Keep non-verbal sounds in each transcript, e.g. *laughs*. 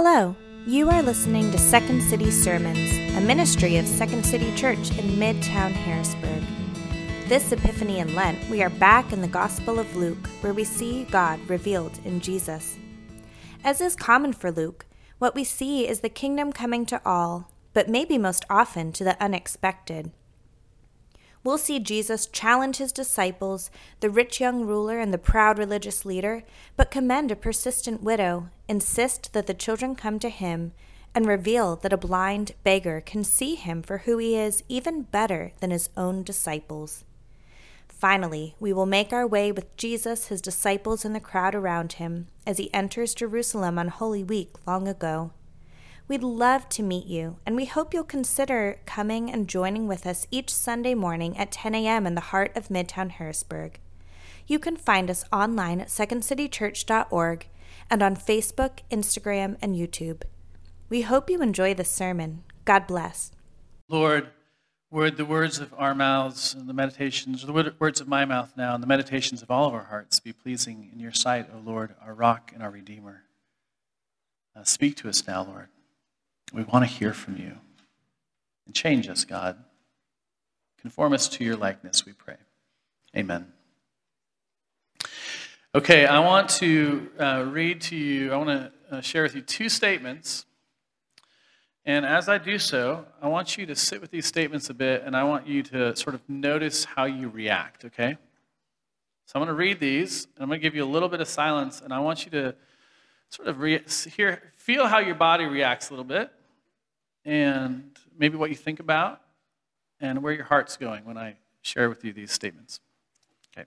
Hello, you are listening to Second City Sermons, a ministry of Second City Church in Midtown Harrisburg. This Epiphany in Lent, we are back in the Gospel of Luke, where we see God revealed in Jesus. As is common for Luke, what we see is the kingdom coming to all, but maybe most often to the unexpected we'll see Jesus challenge his disciples, the rich young ruler and the proud religious leader, but commend a persistent widow, insist that the children come to him, and reveal that a blind beggar can see him for who he is even better than his own disciples. Finally, we will make our way with Jesus, his disciples, and the crowd around him as he enters Jerusalem on Holy Week long ago. We'd love to meet you, and we hope you'll consider coming and joining with us each Sunday morning at 10 a.m. in the heart of Midtown Harrisburg. You can find us online at secondcitychurch.org and on Facebook, Instagram, and YouTube. We hope you enjoy this sermon. God bless. Lord, would the words of our mouths and the meditations, the words of my mouth now, and the meditations of all of our hearts be pleasing in your sight, O Lord, our rock and our redeemer. Uh, speak to us now, Lord. We want to hear from you. And change us, God. Conform us to your likeness, we pray. Amen. Okay, I want to uh, read to you, I want to uh, share with you two statements. And as I do so, I want you to sit with these statements a bit and I want you to sort of notice how you react, okay? So I'm going to read these and I'm going to give you a little bit of silence and I want you to sort of re- hear, feel how your body reacts a little bit and maybe what you think about and where your heart's going when I share with you these statements. Okay.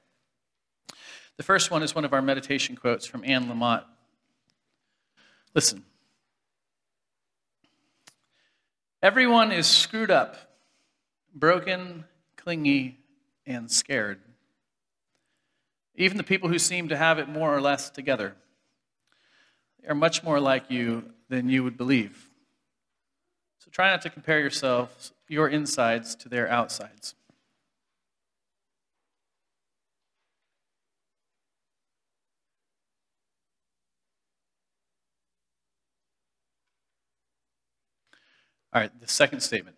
The first one is one of our meditation quotes from Anne Lamott. Listen. Everyone is screwed up, broken, clingy, and scared. Even the people who seem to have it more or less together are much more like you than you would believe. So try not to compare yourselves, your insides, to their outsides. All right, the second statement.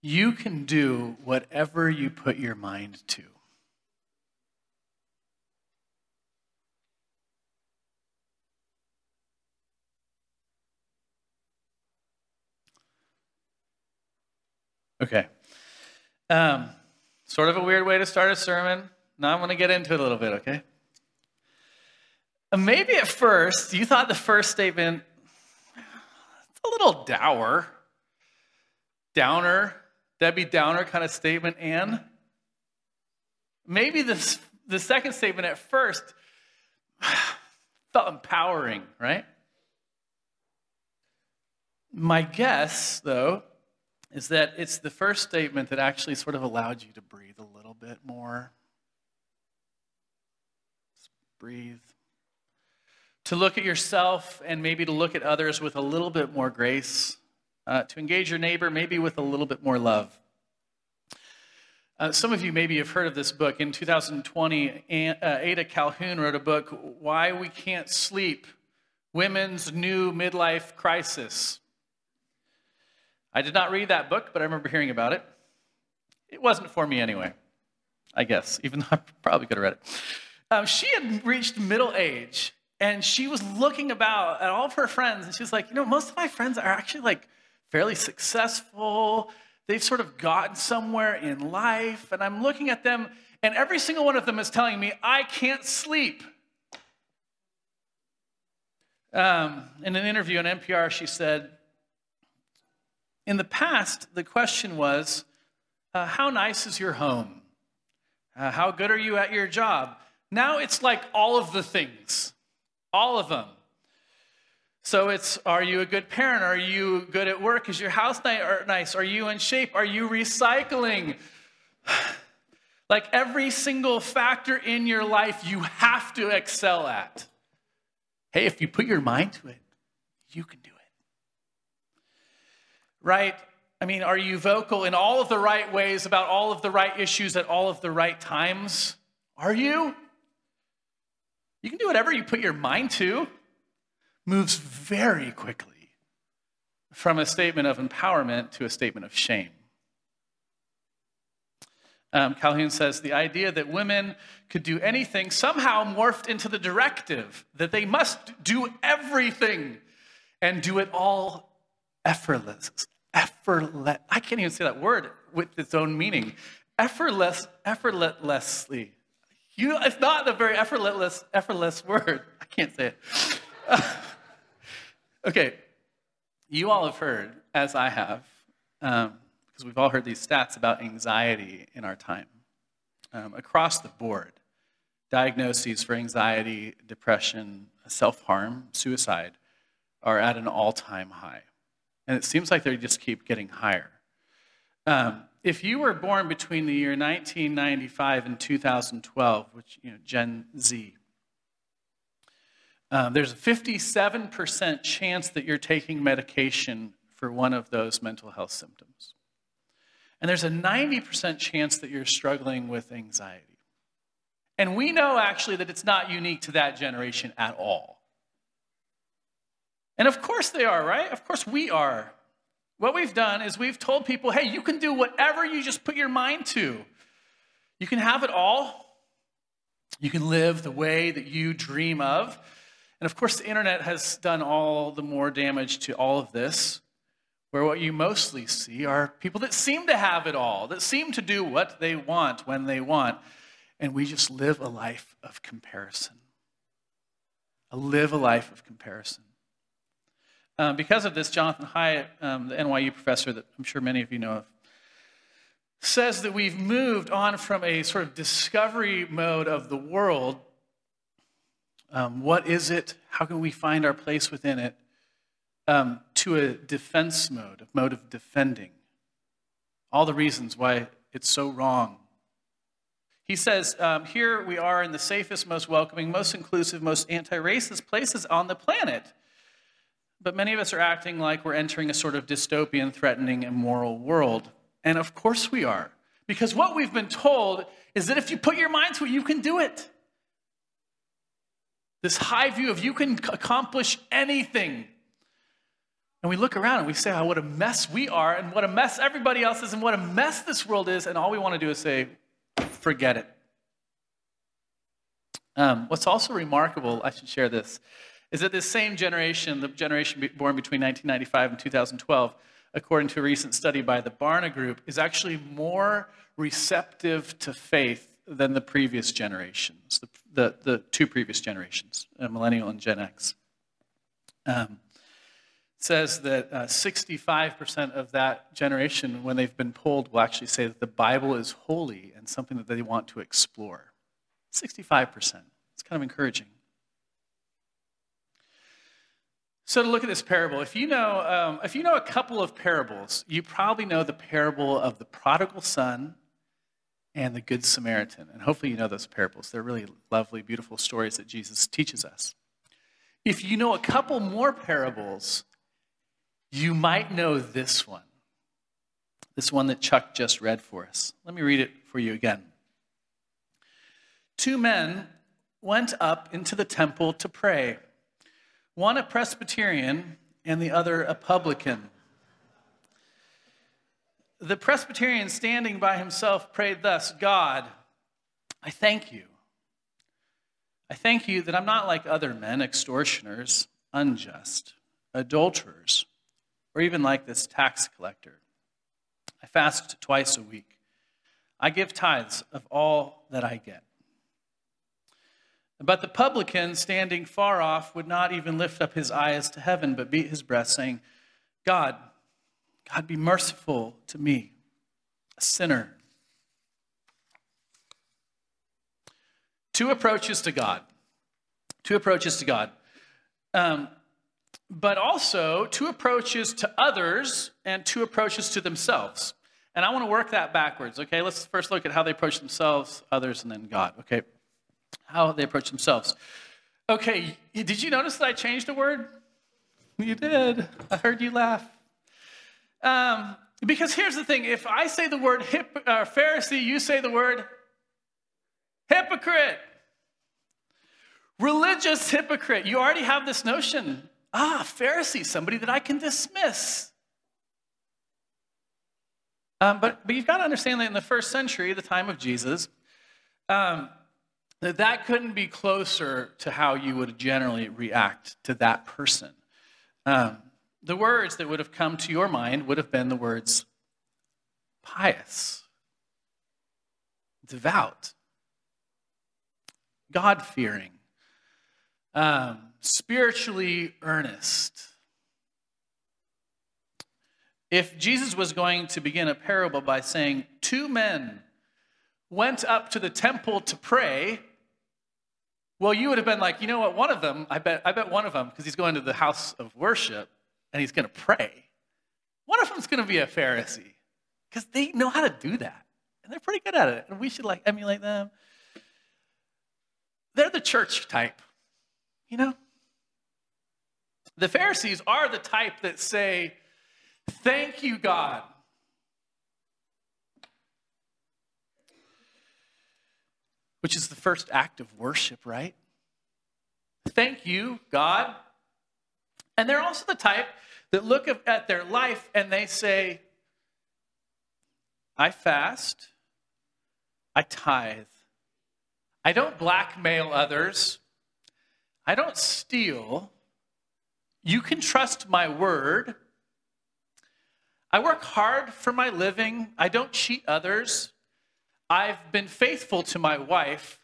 You can do whatever you put your mind to. Okay. Um, sort of a weird way to start a sermon. Now I'm going to get into it a little bit, okay? Uh, maybe at first you thought the first statement a little dour, downer, Debbie Downer kind of statement, and maybe this, the second statement at first *sighs* felt empowering, right? My guess, though, is that it's the first statement that actually sort of allowed you to breathe a little bit more. Just breathe. To look at yourself and maybe to look at others with a little bit more grace. Uh, to engage your neighbor maybe with a little bit more love. Uh, some of you maybe have heard of this book. In 2020, uh, Ada Calhoun wrote a book, Why We Can't Sleep Women's New Midlife Crisis. I did not read that book, but I remember hearing about it. It wasn't for me anyway, I guess, even though *laughs* I probably could have read it. Um, she had reached middle age, and she was looking about at all of her friends, and she was like, you know, most of my friends are actually like fairly successful. They've sort of gotten somewhere in life, and I'm looking at them, and every single one of them is telling me, I can't sleep. Um, in an interview on NPR, she said, in the past, the question was uh, How nice is your home? Uh, how good are you at your job? Now it's like all of the things, all of them. So it's Are you a good parent? Are you good at work? Is your house nice? Are you in shape? Are you recycling? *sighs* like every single factor in your life, you have to excel at. Hey, if you put your mind to it, you can do it right? I mean, are you vocal in all of the right ways about all of the right issues at all of the right times? Are you? You can do whatever you put your mind to. moves very quickly from a statement of empowerment to a statement of shame. Um, Calhoun says the idea that women could do anything somehow morphed into the directive that they must do everything and do it all effortless. Effortless. I can't even say that word with its own meaning. Effortless, effortlessly. You, it's not a very effortless, effortless word. I can't say it. *laughs* okay, you all have heard, as I have, um, because we've all heard these stats about anxiety in our time. Um, across the board, diagnoses for anxiety, depression, self harm, suicide are at an all time high. And it seems like they just keep getting higher. Um, if you were born between the year 1995 and 2012, which, you know, Gen Z, um, there's a 57% chance that you're taking medication for one of those mental health symptoms. And there's a 90% chance that you're struggling with anxiety. And we know actually that it's not unique to that generation at all. And of course they are, right? Of course we are. What we've done is we've told people hey, you can do whatever you just put your mind to. You can have it all. You can live the way that you dream of. And of course, the internet has done all the more damage to all of this where what you mostly see are people that seem to have it all, that seem to do what they want when they want. And we just live a life of comparison. A live a life of comparison. Um, because of this, Jonathan Haidt, um, the NYU professor that I'm sure many of you know of, says that we've moved on from a sort of discovery mode of the world. Um, what is it? How can we find our place within it? um, to a defense mode, a mode of defending. All the reasons why it's so wrong. He says, um, Here we are in the safest, most welcoming, most inclusive, most anti racist places on the planet. But many of us are acting like we're entering a sort of dystopian, threatening, immoral world. And of course we are. Because what we've been told is that if you put your mind to it, you can do it. This high view of you can accomplish anything. And we look around and we say, oh, what a mess we are, and what a mess everybody else is, and what a mess this world is, and all we want to do is say, forget it. Um, what's also remarkable, I should share this, is that this same generation, the generation born between 1995 and 2012, according to a recent study by the Barna Group, is actually more receptive to faith than the previous generations, the, the, the two previous generations, uh, Millennial and Gen X. Um, says that uh, 65% of that generation, when they've been polled, will actually say that the Bible is holy and something that they want to explore. 65%. It's kind of encouraging. So to look at this parable, if you know, um, if you know a couple of parables, you probably know the parable of the prodigal son and the good Samaritan. And hopefully you know those parables. They're really lovely, beautiful stories that Jesus teaches us. If you know a couple more parables, you might know this one, this one that Chuck just read for us. Let me read it for you again. Two men went up into the temple to pray, one a Presbyterian and the other a publican. The Presbyterian, standing by himself, prayed thus God, I thank you. I thank you that I'm not like other men, extortioners, unjust, adulterers or even like this tax collector. I fast twice a week. I give tithes of all that I get. But the publican, standing far off, would not even lift up his eyes to heaven, but beat his breast, saying, God, God, be merciful to me, a sinner. Two approaches to God. Two approaches to God. Um, but also two approaches to others and two approaches to themselves. And I want to work that backwards, okay? Let's first look at how they approach themselves, others, and then God, okay? How they approach themselves. Okay, did you notice that I changed a word? You did. I heard you laugh. Um, because here's the thing if I say the word hip, uh, Pharisee, you say the word hypocrite. Religious hypocrite. You already have this notion Ah, Pharisee, somebody that I can dismiss. Um, but, but you've got to understand that in the first century, the time of Jesus, um, that that couldn't be closer to how you would generally react to that person. Um, the words that would have come to your mind would have been the words pious, devout, God fearing, um, spiritually earnest. If Jesus was going to begin a parable by saying, Two men went up to the temple to pray, well, you would have been like, you know what, one of them, I bet, I bet one of them, because he's going to the house of worship and he's going to pray, one of them's going to be a Pharisee because they know how to do that. And they're pretty good at it. And we should like emulate them. They're the church type, you know? The Pharisees are the type that say, Thank you, God. Which is the first act of worship, right? Thank you, God. And they're also the type that look at their life and they say, I fast, I tithe, I don't blackmail others, I don't steal. You can trust my word. I work hard for my living. I don't cheat others. I've been faithful to my wife.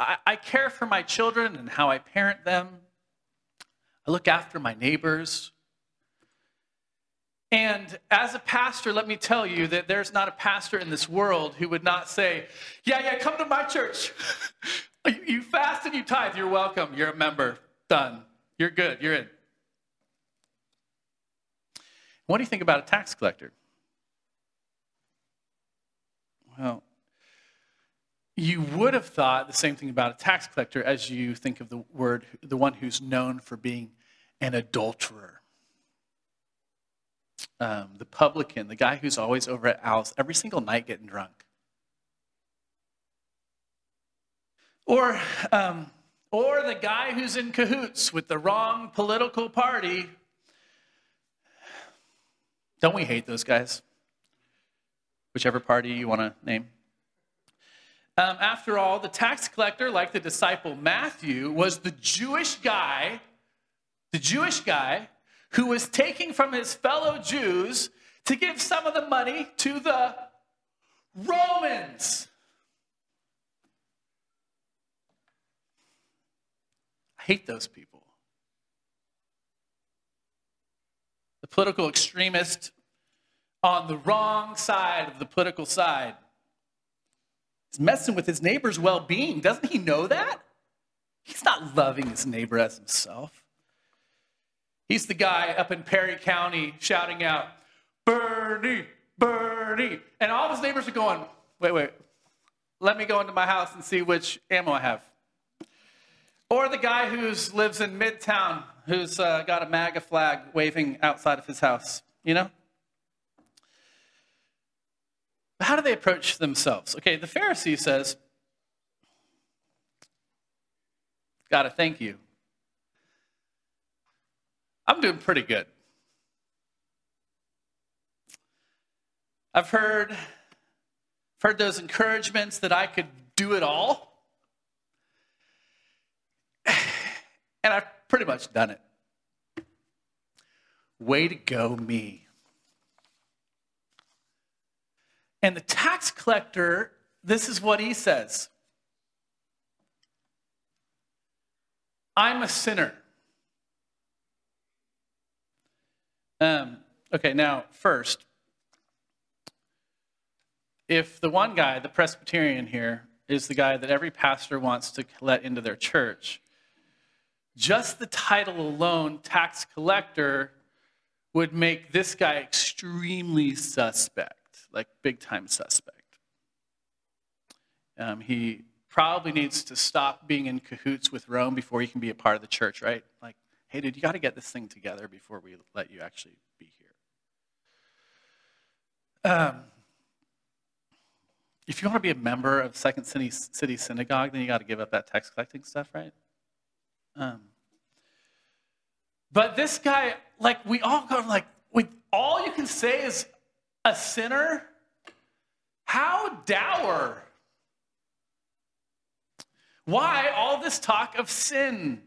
I, I, care for my children and how I parent them. I look after my neighbors. And as a pastor, let me tell you that there's not a pastor in this world who would not say, Yeah, yeah, come to my church. *laughs* you fast and you tithe. You're welcome. You're a member. Done. You're good. You're in. What do you think about a tax collector? Well, you would have thought the same thing about a tax collector as you think of the word, the one who's known for being an adulterer. Um, the publican, the guy who's always over at Al's every single night getting drunk. Or, um, or the guy who's in cahoots with the wrong political party. Don't we hate those guys? Whichever party you want to name. Um, after all, the tax collector, like the disciple Matthew, was the Jewish guy, the Jewish guy who was taking from his fellow Jews to give some of the money to the Romans. I hate those people. The political extremist on the wrong side of the political side He's messing with his neighbor's well being. Doesn't he know that? He's not loving his neighbor as himself. He's the guy up in Perry County shouting out, Bernie, Bernie. And all his neighbors are going, wait, wait, let me go into my house and see which ammo I have. Or the guy who lives in Midtown who's uh, got a MAGA flag waving outside of his house, you know? But how do they approach themselves? Okay, the Pharisee says, I thank you. I'm doing pretty good. I've heard, heard those encouragements that I could do it all. *sighs* And I've pretty much done it. Way to go, me. And the tax collector, this is what he says I'm a sinner. Um, okay, now, first, if the one guy, the Presbyterian here, is the guy that every pastor wants to let into their church, just the title alone, tax collector, would make this guy extremely suspect like big time suspect. Um, he probably needs to stop being in cahoots with Rome before he can be a part of the church, right? Like, hey, dude, you got to get this thing together before we let you actually be here. Um, if you want to be a member of Second City, City Synagogue, then you got to give up that tax collecting stuff, right? Um, But this guy, like, we all go, like, we, all you can say is a sinner? How dour. Why all this talk of sin?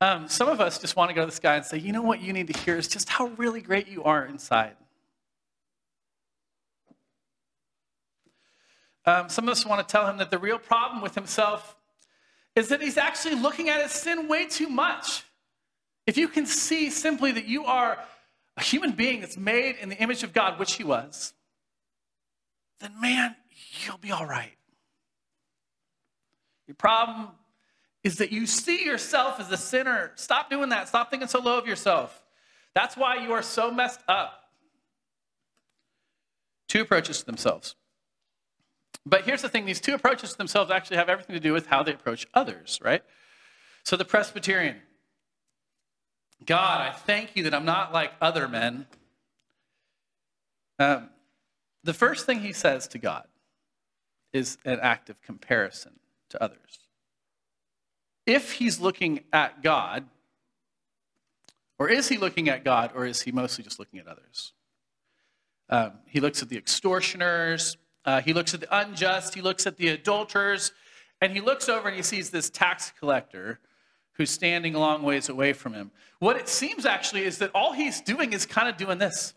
Um, some of us just want to go to this guy and say, you know what you need to hear is just how really great you are inside. Um, some of us want to tell him that the real problem with himself is that he's actually looking at his sin way too much. If you can see simply that you are a human being that's made in the image of God, which he was, then man, you'll be all right. Your problem is that you see yourself as a sinner. Stop doing that. Stop thinking so low of yourself. That's why you are so messed up. Two approaches to themselves. But here's the thing these two approaches to themselves actually have everything to do with how they approach others, right? So the Presbyterian God, I thank you that I'm not like other men. Um, the first thing he says to God is an act of comparison to others. If he's looking at God, or is he looking at God, or is he mostly just looking at others? Um, he looks at the extortioners, uh, he looks at the unjust, he looks at the adulterers, and he looks over and he sees this tax collector who's standing a long ways away from him. What it seems actually is that all he's doing is kind of doing this.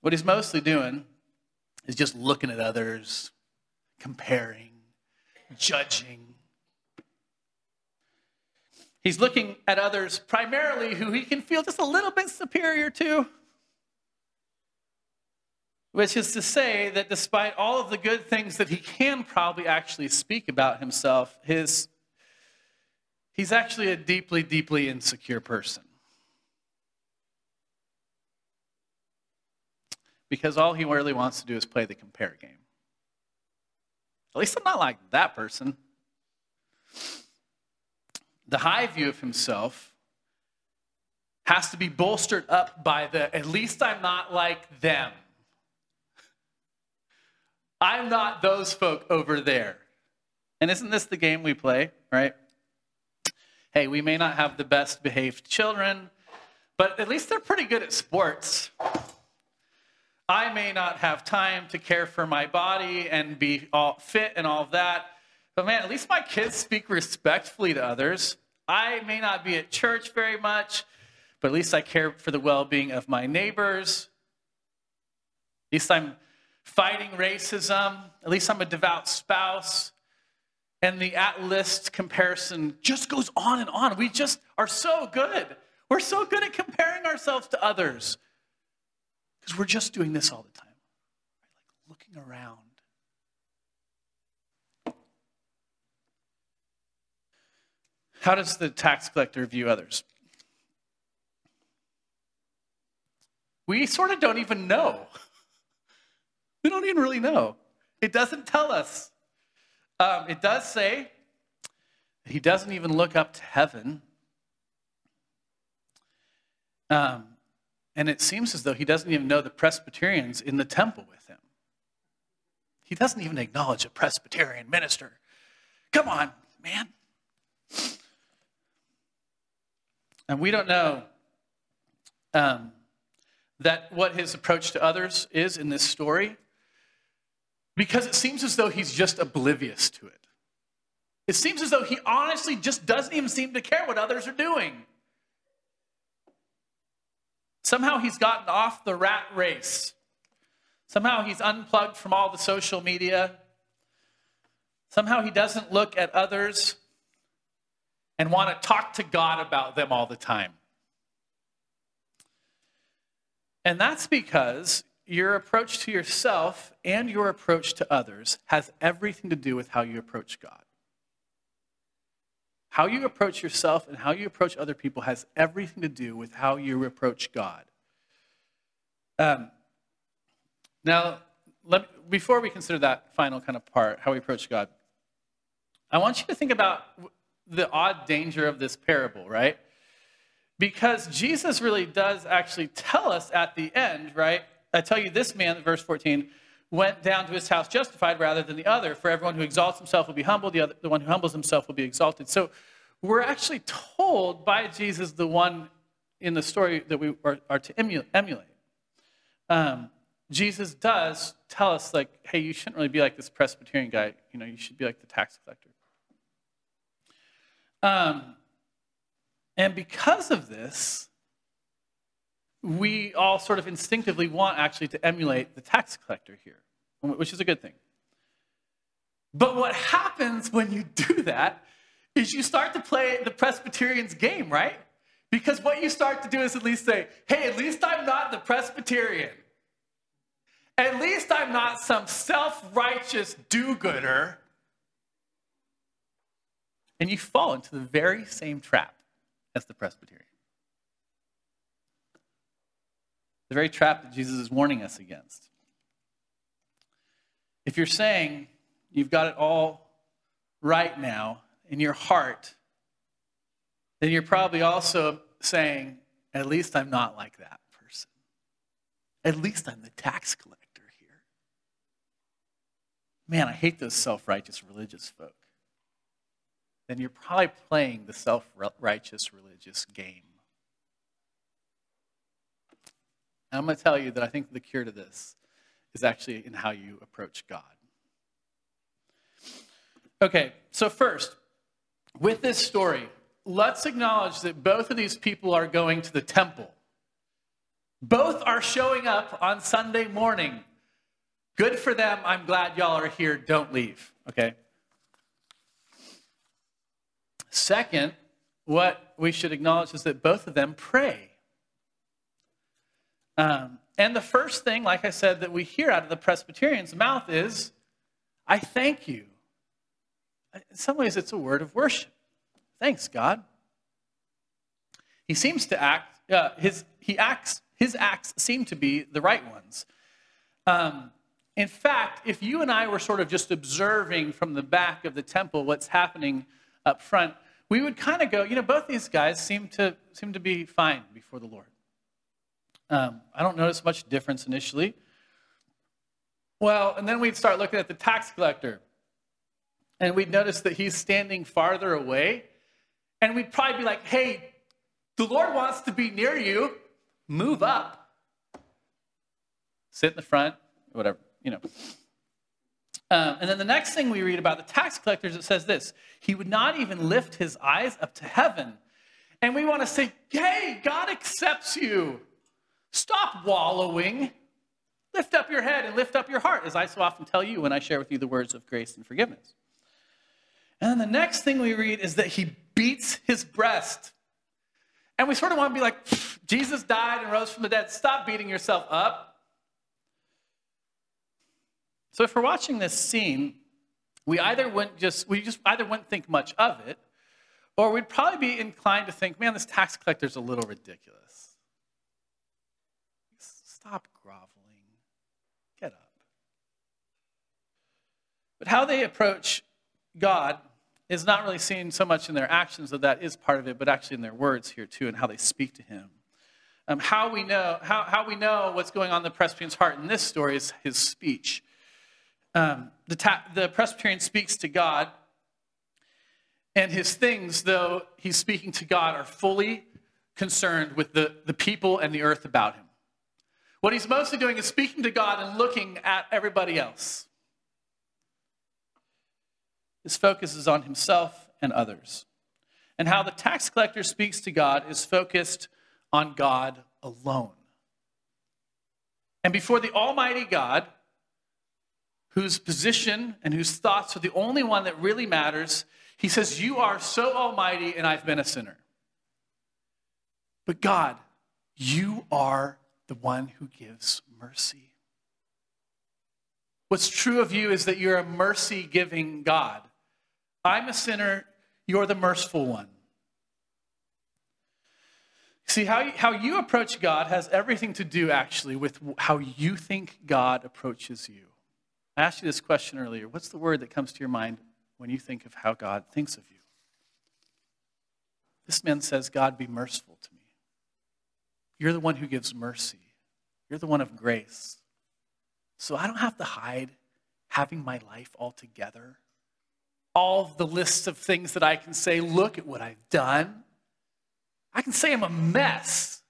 What he's mostly doing is just looking at others, comparing, judging. He's looking at others primarily who he can feel just a little bit superior to. Which is to say that despite all of the good things that he can probably actually speak about himself, his, he's actually a deeply, deeply insecure person. Because all he really wants to do is play the compare game. At least I'm not like that person. The high view of himself has to be bolstered up by the at least I'm not like them. I'm not those folk over there. And isn't this the game we play, right? Hey, we may not have the best behaved children, but at least they're pretty good at sports. I may not have time to care for my body and be all fit and all of that, but man, at least my kids speak respectfully to others. I may not be at church very much, but at least I care for the well being of my neighbors. At least I'm fighting racism. At least I'm a devout spouse. And the at list comparison just goes on and on. We just are so good. We're so good at comparing ourselves to others because we're just doing this all the time, like looking around. How does the tax collector view others? We sort of don't even know. We don't even really know. It doesn't tell us. Um, it does say he doesn't even look up to heaven. Um, and it seems as though he doesn't even know the Presbyterians in the temple with him. He doesn't even acknowledge a Presbyterian minister. Come on, man. And we don't know um, that what his approach to others is in this story because it seems as though he's just oblivious to it. It seems as though he honestly just doesn't even seem to care what others are doing. Somehow he's gotten off the rat race. Somehow he's unplugged from all the social media. Somehow he doesn't look at others and want to talk to God about them all the time. And that's because your approach to yourself and your approach to others has everything to do with how you approach God. How you approach yourself and how you approach other people has everything to do with how you approach God. Um, now, let, before we consider that final kind of part, how we approach God, I want you to think about the odd danger of this parable, right? Because Jesus really does actually tell us at the end, right? I tell you, this man, verse 14, went down to his house justified rather than the other. For everyone who exalts himself will be humbled, the, other, the one who humbles himself will be exalted. So we're actually told by Jesus, the one in the story that we are, are to emulate. Um, Jesus does tell us, like, hey, you shouldn't really be like this Presbyterian guy. You know, you should be like the tax collector. Um, and because of this, we all sort of instinctively want actually to emulate the tax collector here, which is a good thing. But what happens when you do that is you start to play the Presbyterian's game, right? Because what you start to do is at least say, hey, at least I'm not the Presbyterian. At least I'm not some self righteous do gooder. And you fall into the very same trap as the Presbyterian. The very trap that Jesus is warning us against. If you're saying you've got it all right now in your heart, then you're probably also saying, at least I'm not like that person. At least I'm the tax collector here. Man, I hate those self righteous religious folk. Then you're probably playing the self righteous religious game. And I'm going to tell you that I think the cure to this is actually in how you approach God. Okay, so first, with this story, let's acknowledge that both of these people are going to the temple. Both are showing up on Sunday morning. Good for them. I'm glad y'all are here. Don't leave, okay? Second, what we should acknowledge is that both of them pray. Um, and the first thing, like I said, that we hear out of the Presbyterian's mouth is, I thank you. In some ways, it's a word of worship. Thanks, God. He seems to act, uh, his, he acts, his acts seem to be the right ones. Um, in fact, if you and I were sort of just observing from the back of the temple what's happening up front, we would kind of go, you know, both these guys seem to, seem to be fine before the Lord. Um, I don't notice much difference initially. Well, and then we'd start looking at the tax collector, and we'd notice that he's standing farther away and we'd probably be like, hey, the Lord wants to be near you. Move up. Sit in the front, whatever, you know. Um, and then the next thing we read about the tax collectors, it says this He would not even lift his eyes up to heaven. And we want to say, hey, God accepts you. Stop wallowing. Lift up your head and lift up your heart, as I so often tell you when I share with you the words of grace and forgiveness. And then the next thing we read is that he beats his breast. And we sort of want to be like, Jesus died and rose from the dead. Stop beating yourself up. So if we're watching this scene, we either wouldn't just we just either wouldn't think much of it, or we'd probably be inclined to think, man, this tax collector's a little ridiculous. Stop groveling. Get up. But how they approach God is not really seen so much in their actions, though that is part of it, but actually in their words here too, and how they speak to him. Um, how, we know, how, how we know what's going on in the Presbyterian's heart in this story is his speech. Um, the, ta- the Presbyterian speaks to God, and his things, though he's speaking to God, are fully concerned with the, the people and the earth about him. What he's mostly doing is speaking to God and looking at everybody else. His focus is on himself and others. And how the tax collector speaks to God is focused on God alone. And before the Almighty God, whose position and whose thoughts are the only one that really matters, he says, You are so almighty, and I've been a sinner. But God, you are the one who gives mercy. What's true of you is that you're a mercy giving God. I'm a sinner, you're the merciful one. See, how you, how you approach God has everything to do actually with how you think God approaches you. I asked you this question earlier. What's the word that comes to your mind when you think of how God thinks of you? This man says, God, be merciful to me. You're the one who gives mercy, you're the one of grace. So I don't have to hide having my life all together. All the lists of things that I can say, look at what I've done. I can say I'm a mess.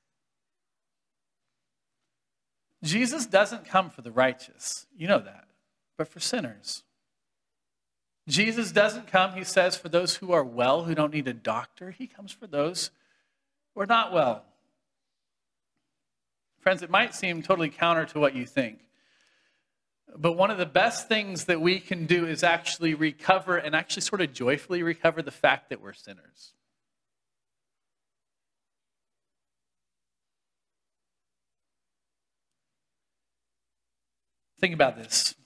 Jesus doesn't come for the righteous. You know that, but for sinners. Jesus doesn't come, he says, for those who are well, who don't need a doctor. He comes for those who are not well. Friends, it might seem totally counter to what you think. But one of the best things that we can do is actually recover and actually sort of joyfully recover the fact that we're sinners. Think about this.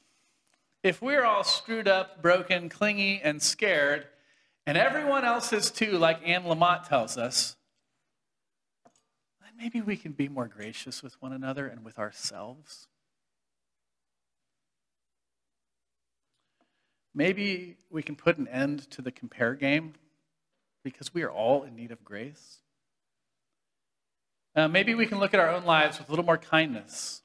If we're all screwed up, broken, clingy, and scared, and everyone else is too, like Anne Lamott tells us, maybe we can be more gracious with one another and with ourselves. Maybe we can put an end to the compare game because we are all in need of grace. Uh, maybe we can look at our own lives with a little more kindness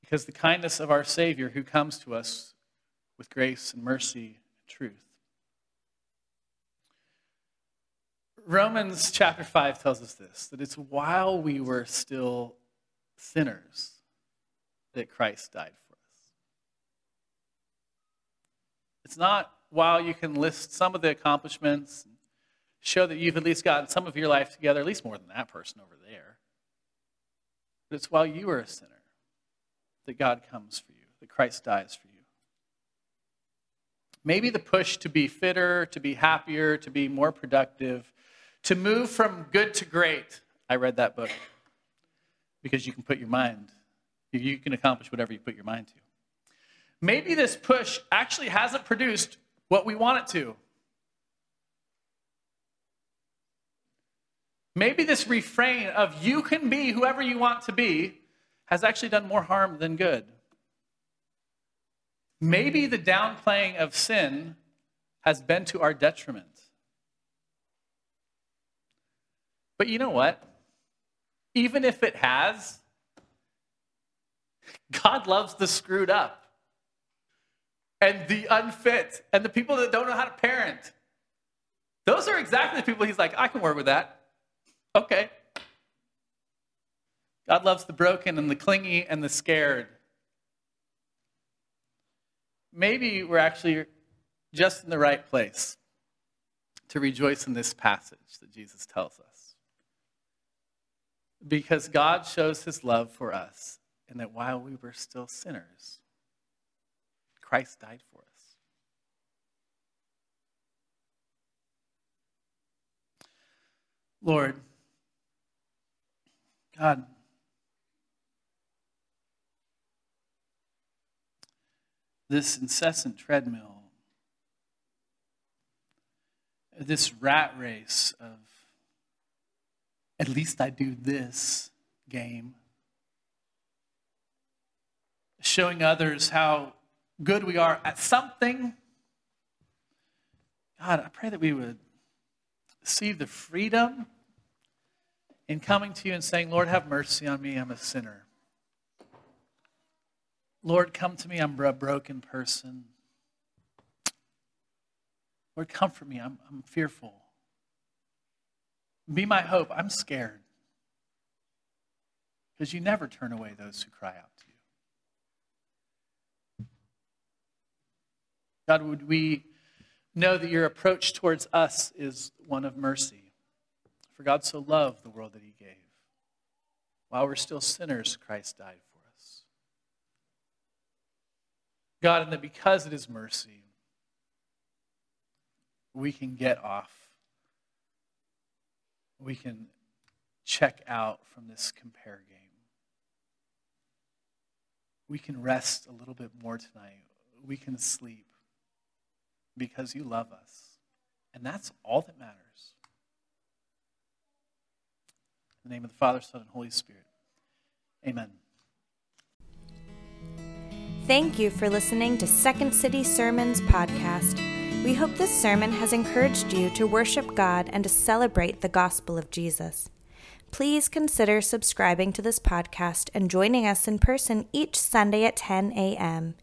because the kindness of our Savior who comes to us with grace and mercy and truth. Romans chapter 5 tells us this that it's while we were still sinners that Christ died for us. It's not while you can list some of the accomplishments, show that you've at least gotten some of your life together, at least more than that person over there. But it's while you were a sinner that God comes for you, that Christ dies for you. Maybe the push to be fitter, to be happier, to be more productive, to move from good to great. I read that book because you can put your mind, you can accomplish whatever you put your mind to. Maybe this push actually hasn't produced what we want it to. Maybe this refrain of you can be whoever you want to be has actually done more harm than good. Maybe the downplaying of sin has been to our detriment. But you know what? Even if it has, God loves the screwed up and the unfit and the people that don't know how to parent. Those are exactly the people he's like, I can work with that. Okay. God loves the broken and the clingy and the scared. Maybe we're actually just in the right place to rejoice in this passage that Jesus tells us. Because God shows his love for us, and that while we were still sinners, Christ died for us. Lord, God, this incessant treadmill, this rat race of at least I do this game, showing others how good we are at something. God, I pray that we would see the freedom in coming to you and saying, Lord, have mercy on me, I'm a sinner. Lord, come to me. I'm a broken person. Lord, comfort me. I'm, I'm fearful. Be my hope. I'm scared. Because you never turn away those who cry out to you. God, would we know that your approach towards us is one of mercy? For God so loved the world that he gave. While we're still sinners, Christ died for us. God, and that because it is mercy, we can get off. We can check out from this compare game. We can rest a little bit more tonight. We can sleep because you love us. And that's all that matters. In the name of the Father, Son, and Holy Spirit. Amen. Thank you for listening to Second City Sermons podcast. We hope this sermon has encouraged you to worship God and to celebrate the gospel of Jesus. please consider subscribing to this podcast and joining us in person each Sunday at 10 a.m.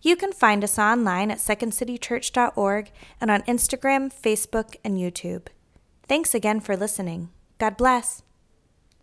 You can find us online at secondcitychurch.org and on Instagram, Facebook, and YouTube. Thanks again for listening. God bless.